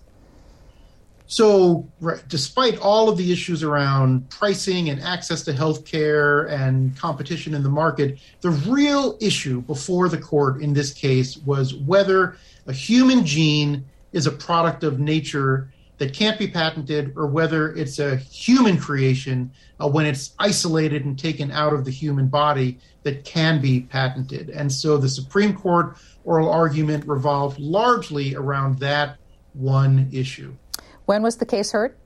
Speaker 4: So, right, despite all of the issues around pricing and access to health care and competition in the market, the real issue before the court in this case was whether a human gene is a product of nature that can't be patented or whether it's a human creation uh, when it's isolated and taken out of the human body that can be patented. And so the Supreme Court oral argument revolved largely around that one issue.
Speaker 1: When was the case heard?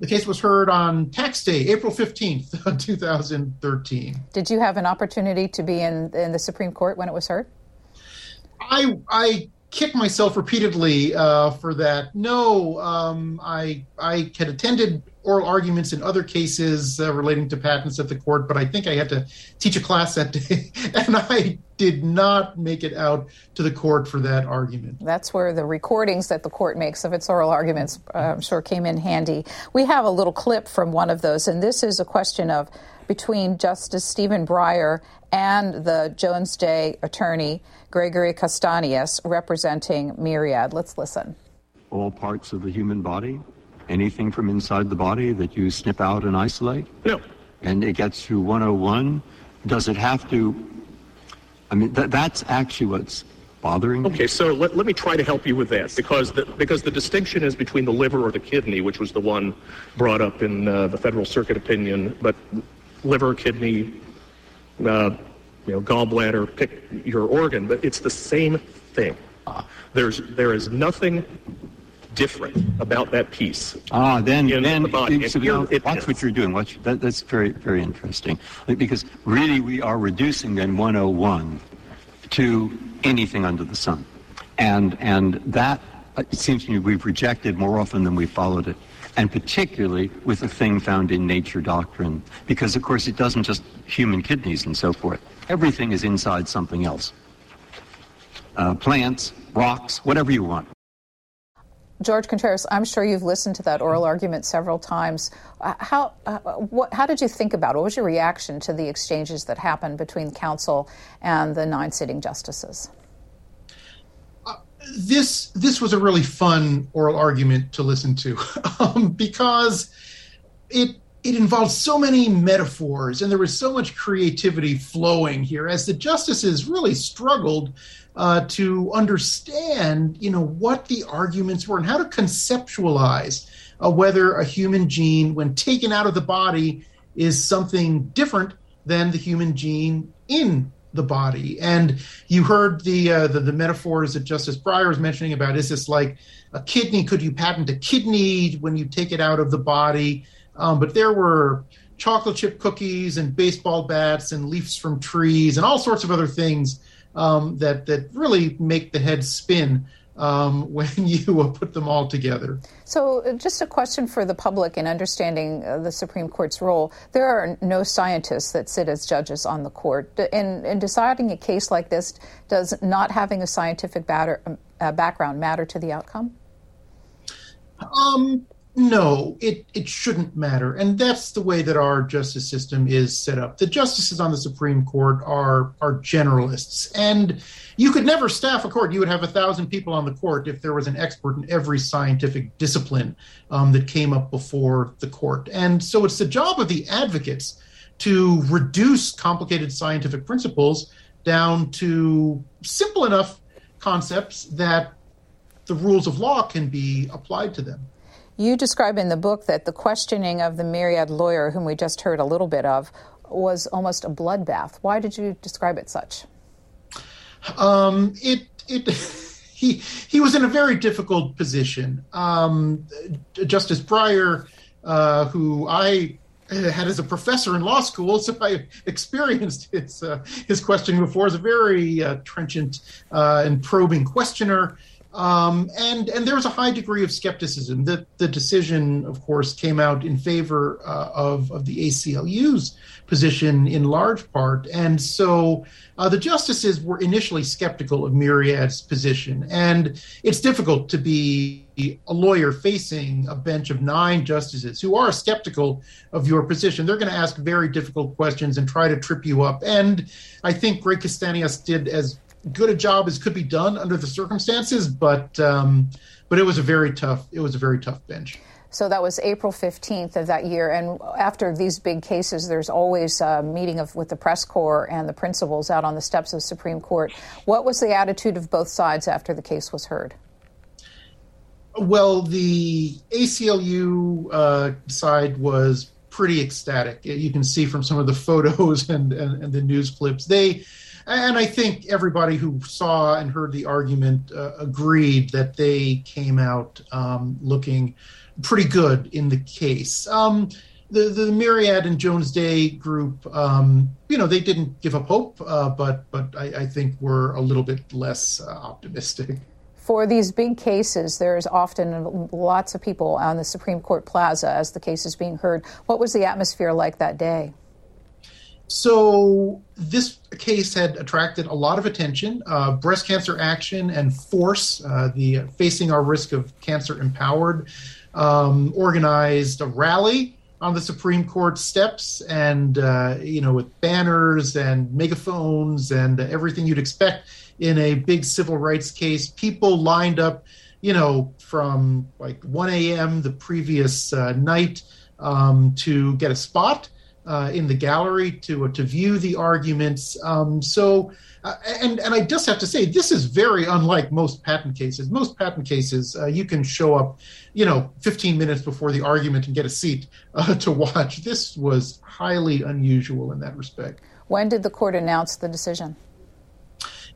Speaker 4: The case was heard on tax day, April 15th, 2013.
Speaker 1: Did you have an opportunity to be in, in the Supreme Court when it was heard?
Speaker 4: I, I kick myself repeatedly uh, for that. No, um, I I had attended oral arguments in other cases uh, relating to patents at the court, but I think I had to teach a class that day, and I did not make it out to the court for that argument.
Speaker 1: That's where the recordings that the court makes of its oral arguments, uh, I'm sure, came in handy. We have a little clip from one of those, and this is a question of between Justice Stephen Breyer and the Jones Day attorney, Gregory Castanias, representing Myriad. Let's listen.
Speaker 12: All parts of the human body? Anything from inside the body that you snip out and isolate?
Speaker 13: No.
Speaker 12: And it gets through 101? Does it have to? I mean, th- that's actually what's bothering
Speaker 13: me. Okay, so let, let me try to help you with that because the, because the distinction is between the liver or the kidney, which was the one brought up in uh, the Federal Circuit opinion, but liver, kidney, uh, you know, gallbladder, pick your organ, but it's the same thing. There's there is nothing different about that piece.
Speaker 12: Ah, then then the body. So now, that's what you're doing. What that, that's very very interesting because really we are reducing then 101 to anything under the sun, and and that it seems to me we've rejected more often than we followed it and particularly with a thing found in nature doctrine, because of course it doesn't just human kidneys and so forth. Everything is inside something else. Uh, plants, rocks, whatever you want.
Speaker 1: Jorge Contreras, I'm sure you've listened to that oral argument several times. Uh, how, uh, what, how did you think about it? What was your reaction to the exchanges that happened between counsel and the nine sitting justices?
Speaker 4: This this was a really fun oral argument to listen to um, because it it involved so many metaphors and there was so much creativity flowing here as the justices really struggled uh, to understand you know what the arguments were and how to conceptualize uh, whether a human gene when taken out of the body is something different than the human gene in the body. And you heard the, uh, the, the metaphors that Justice Breyer was mentioning about is this like a kidney? Could you patent a kidney when you take it out of the body? Um, but there were chocolate chip cookies and baseball bats and leaves from trees and all sorts of other things um, that that really make the head spin um, when you put them all together.
Speaker 1: So, uh, just a question for the public in understanding uh, the Supreme Court's role. There are no scientists that sit as judges on the court. In, in deciding a case like this, does not having a scientific batter, uh, background matter to the outcome?
Speaker 4: Um, no, it, it shouldn't matter. And that's the way that our justice system is set up. The justices on the Supreme Court are, are generalists. And you could never staff a court. You would have a thousand people on the court if there was an expert in every scientific discipline um, that came up before the court. And so it's the job of the advocates to reduce complicated scientific principles down to simple enough concepts that the rules of law can be applied to them.
Speaker 1: You describe in the book that the questioning of the Myriad lawyer, whom we just heard a little bit of, was almost a bloodbath. Why did you describe it such?
Speaker 4: Um, it it he he was in a very difficult position. Um, Justice Breyer, uh, who I had as a professor in law school, so I experienced his uh, his questioning before as a very uh, trenchant uh, and probing questioner. Um, and and there was a high degree of skepticism. The the decision, of course, came out in favor uh, of of the ACLU's position in large part, and so uh, the justices were initially skeptical of Myriad's position. And it's difficult to be a lawyer facing a bench of nine justices who are skeptical of your position. They're going to ask very difficult questions and try to trip you up. And I think Greg Castanias did as good a job as could be done under the circumstances, but um, but it was a very tough it was a very tough bench.
Speaker 1: So that was April 15th of that year. And after these big cases, there's always a meeting of, with the press corps and the principals out on the steps of the Supreme Court. What was the attitude of both sides after the case was heard?
Speaker 4: Well, the ACLU uh, side was pretty ecstatic. You can see from some of the photos and, and, and the news clips. They and I think everybody who saw and heard the argument uh, agreed that they came out um, looking pretty good in the case. Um, the, the Myriad and Jones Day group, um, you know, they didn't give up hope, uh, but but I, I, think we're a little bit less uh, optimistic.
Speaker 1: For these big cases, there's often lots of people on the Supreme Court Plaza as the case is being heard. What was the atmosphere like that day?
Speaker 4: So this case had attracted a lot of attention. Uh, Breast Cancer Action and Force, uh, the Facing Our Risk of Cancer Empowered, um, organized a rally on the Supreme Court steps, and uh, you know, with banners and megaphones and everything you'd expect in a big civil rights case. People lined up, you know, from like 1 a.m. the previous uh, night um, to get a spot uh, in the gallery to uh, to view the arguments. Um, so, uh, and and I just have to say, this is very unlike most patent cases. Most patent cases, uh, you can show up, you know, 15 minutes before the argument and get a seat uh, to watch. This was highly unusual in that respect.
Speaker 1: When did the court announce the decision?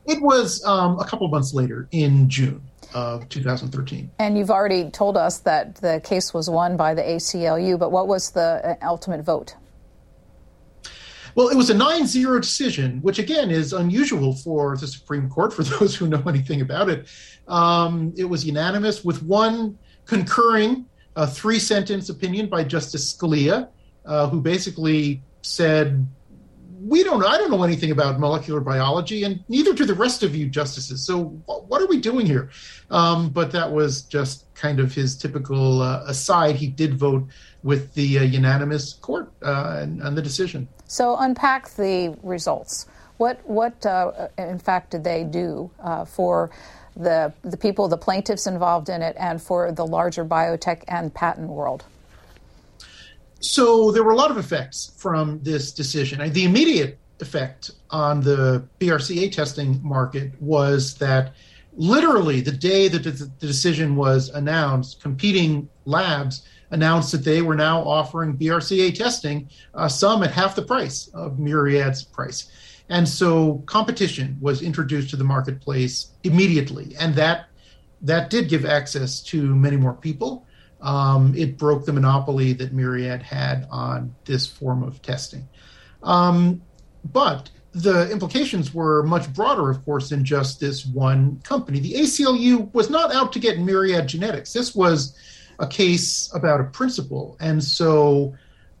Speaker 4: It was um, a couple months later in June of 2013.
Speaker 1: And you've already told us that the case was won by the ACLU, but what was the uh, ultimate vote?
Speaker 4: Well, it was a 9 0 decision, which again is unusual for the Supreme Court, for those who know anything about it. Um, it was unanimous with one concurring uh, three sentence opinion by Justice Scalia, uh, who basically said we don't I don't know anything about molecular biology, and neither do the rest of you justices. So what are we doing here? Um, but that was just kind of his typical uh, aside. He did vote with the uh, unanimous court uh, on the decision.
Speaker 1: So unpack the results. What what uh, in fact did they do uh, for? The, the people, the plaintiffs involved in it, and for the larger biotech and patent world?
Speaker 4: So there were a lot of effects from this decision. The immediate effect on the BRCA testing market was that literally the day that the decision was announced, competing labs announced that they were now offering BRCA testing, uh, some at half the price of Myriad's price. And so competition was introduced to the marketplace immediately, and that that did give access to many more people um, it broke the monopoly that Myriad had on this form of testing. Um, but the implications were much broader, of course, than just this one company. The ACLU was not out to get Myriad Genetics. This was a case about a principle. And so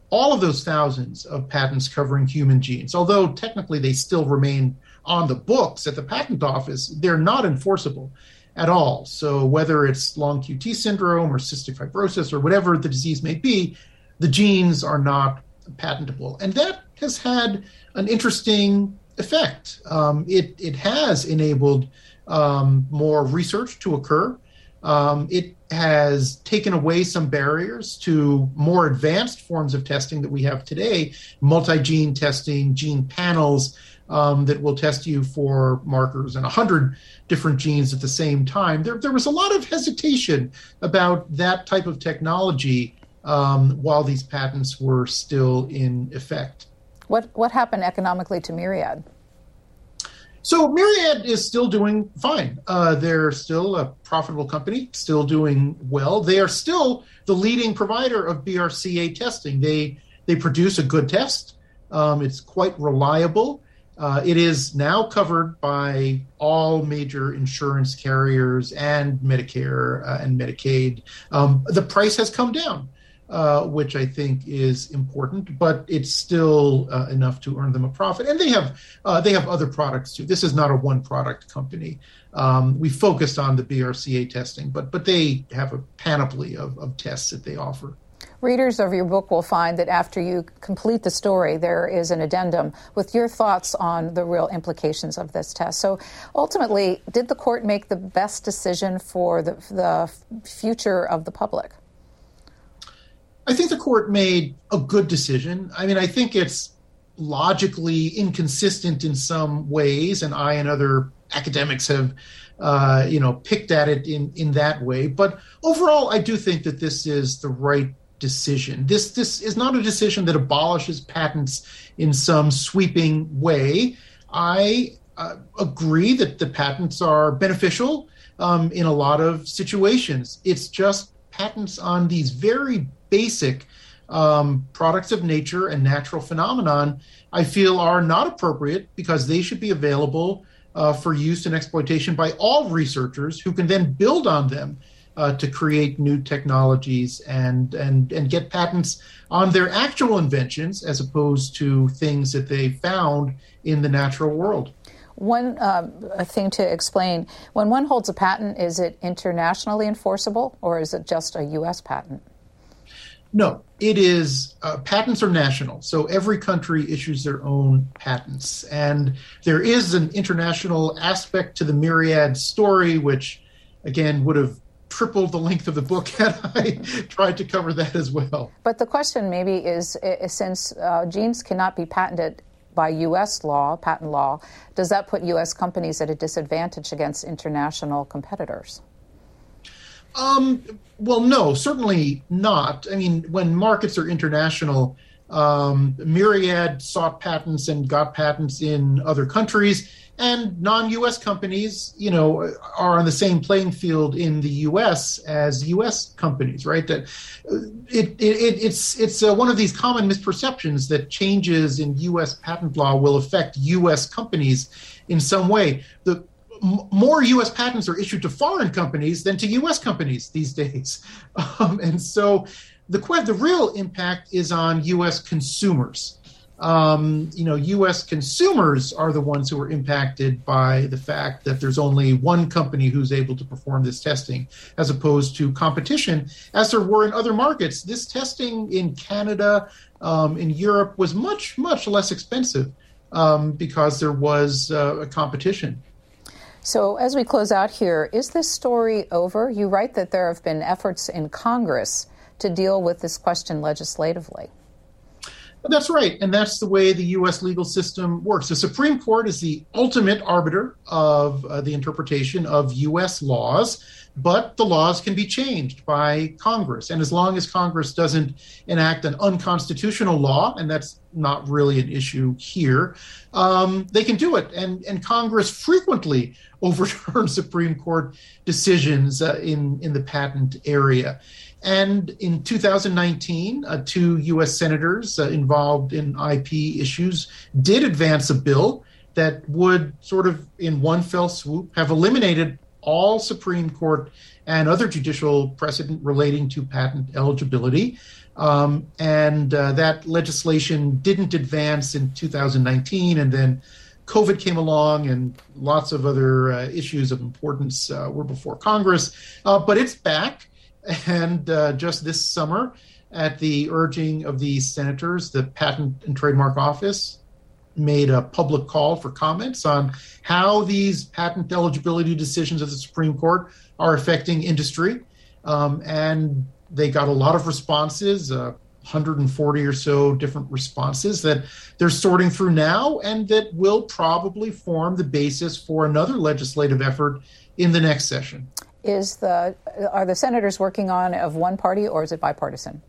Speaker 4: all of those thousands of patents covering human genes, although technically they still remain on the books at the patent office, they're not enforceable at all. So whether it's long QT syndrome or cystic fibrosis or whatever the disease may be, the genes are not patentable, and that has had an interesting effect. Um, it it has enabled um, more research to occur. Um, it has taken away some barriers to more advanced forms of testing that we have today, multi-gene testing, gene panels, um, that will test you for markers and 100 different genes at the same time. There, there was a lot of hesitation about that type of technology um, while these patents were still in effect.
Speaker 1: What, what happened economically to Myriad?
Speaker 4: So Myriad is still doing fine. Uh, they're still a profitable company, still doing well. They are still the leading provider of BRCA testing. They they produce a good test. Um, it's quite reliable. Uh, it is now covered by all major insurance carriers and Medicare uh, and Medicaid. Um, the price has come down, uh, which I think is important, but it's still uh, enough to earn them a profit. And they have uh, they have other products too. This is not a one product company. Um, we focused on the BRCA testing, but but they have a panoply of, of tests that they offer.
Speaker 1: Readers of your book will find that after you complete the story, there is an addendum with your thoughts on the real implications of this test. So ultimately, did the court make the best decision for the, the future of the public?
Speaker 4: I think the court made a good decision. I mean, I think it's logically inconsistent in some ways, and I and other academics have, uh, you know, picked at it in in that way. But overall, I do think that this is the right decision. This this is not a decision that abolishes patents in some sweeping way. I uh, agree that the patents are beneficial um, in a lot of situations. It's just patents on these very basic um, products of nature and natural phenomenon, I feel are not appropriate because they should be available uh, for use and exploitation by all researchers who can then build on them uh, to create new technologies and and and get patents on their actual inventions as opposed to things that they found in the natural world.
Speaker 1: One uh, thing to explain when one holds a patent, is it internationally enforceable or is it just a U.S. patent?
Speaker 4: No, it is uh, patents are national. So every country issues their own patents. And there is an international aspect to the Myriad story, which again would have tripled the length of the book had I tried to cover that as well.
Speaker 1: But the question maybe is, is since uh, genes cannot be patented by U.S. law, patent law, does that put U.S. companies at a disadvantage against international competitors?
Speaker 4: Um, well, no, certainly not. I mean, when markets are international, um, Myriad sought patents and got patents in other countries and non-U.S. companies, you know, are on the same playing field in the U.S. as U.S. companies, right? That it, it it's it's uh, one of these common misperceptions that changes in U.S. patent law will affect U.S. companies in some way. The more U.S. patents are issued to foreign companies than to U.S. companies these days, um, and so the the real impact is on U.S. consumers um, you know, U.S. consumers are the ones who are impacted by the fact that there's only one company who's able to perform this testing, as opposed to competition, as there were in other markets. This testing in Canada, um, in Europe, was much, much less expensive um, because there was uh, a competition.
Speaker 1: So, as we close out here, is this story over? You write that there have been efforts in Congress to deal with this question legislatively.
Speaker 4: That's right. And that's the way the U.S. legal system works. The Supreme Court is the ultimate arbiter of uh, the interpretation of U.S. laws, but the laws can be changed by Congress. And as long as Congress doesn't enact an unconstitutional law, and that's not really an issue here, um, they can do it. And, and Congress frequently overturns Supreme Court decisions uh, in, in the patent area. And in 2019, uh, two U.S. senators uh, involved in IP issues did advance a bill that would sort of, in one fell swoop, have eliminated all Supreme Court and other judicial precedent relating to patent eligibility. Um, and uh, that legislation didn't advance in 2019, and then COVID came along, and lots of other uh, issues of importance uh, were before Congress. Uh, but it's back. And uh, just this summer, at the urging of the senators, the Patent and Trademark Office made a public call for comments on how these patent eligibility decisions of the Supreme Court are affecting industry. Um, and they got a lot of responses, uh, 140 or so different responses that they're sorting through now, and that will probably form the basis for another legislative effort in the next session
Speaker 1: is the are the senators working on of one party or is it bipartisan?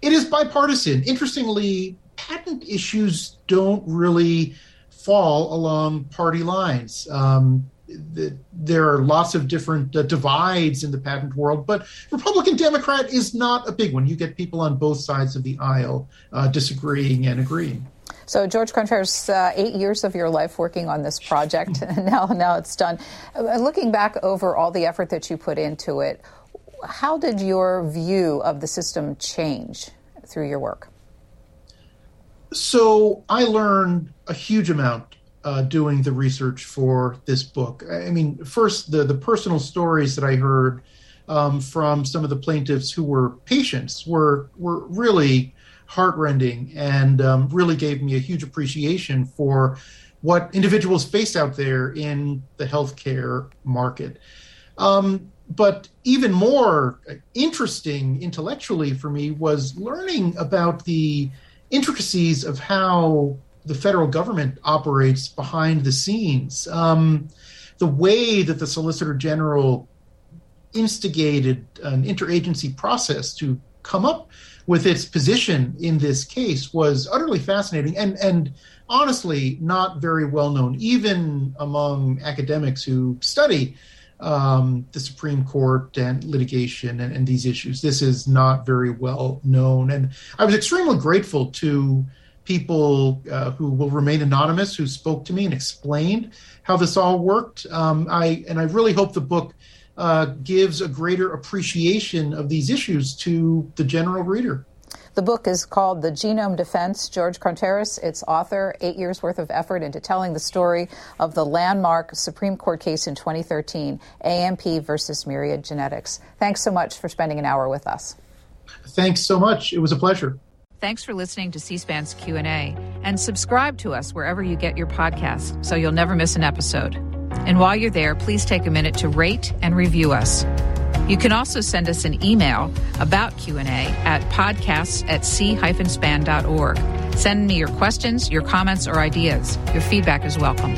Speaker 4: It is bipartisan. Interestingly, patent issues don't really fall along party lines. Um, the, there are lots of different uh, divides in the patent world, but Republican Democrat is not a big one. You get people on both sides of the aisle uh, disagreeing and agreeing.
Speaker 1: So, Jorge Contreras, uh, eight years of your life working on this project, and now, now it's done. Uh, looking back over all the effort that you put into it, how did your view of the system change through your work?
Speaker 4: So, I learned a huge amount uh, doing the research for this book. I mean, first, the, the personal stories that I heard um, from some of the plaintiffs who were patients were were really heartrending and um, really gave me a huge appreciation for what individuals face out there in the healthcare market. Um, but even more interesting intellectually for me was learning about the intricacies of how the federal government operates behind the scenes. Um, the way that the Solicitor General instigated an interagency process to come up with its position in this case was utterly fascinating and and honestly not very well known, even among academics who study um, the Supreme Court and litigation and, and, these issues. This is not very well known. And I was extremely grateful to people uh, who will remain anonymous who spoke to me and explained how this all worked. Um, I and I really hope the book uh, gives a greater appreciation of these issues to the general reader.
Speaker 1: The book is called The Genome Defense. Jorge Contreras, its author, eight years worth of effort into telling the story of the landmark Supreme Court case in 2013, AMP versus Myriad Genetics. Thanks so much for spending an hour with us.
Speaker 4: Thanks so much. It was a pleasure.
Speaker 5: Thanks for listening to C-SPAN's Q&A and subscribe to us wherever you get your podcasts so you'll never miss an episode. And while you're there, please take a minute to rate and review us. You can also send us an email about Q&A at podcasts at c-span.org. Send me your questions, your comments, or ideas. Your feedback is welcome.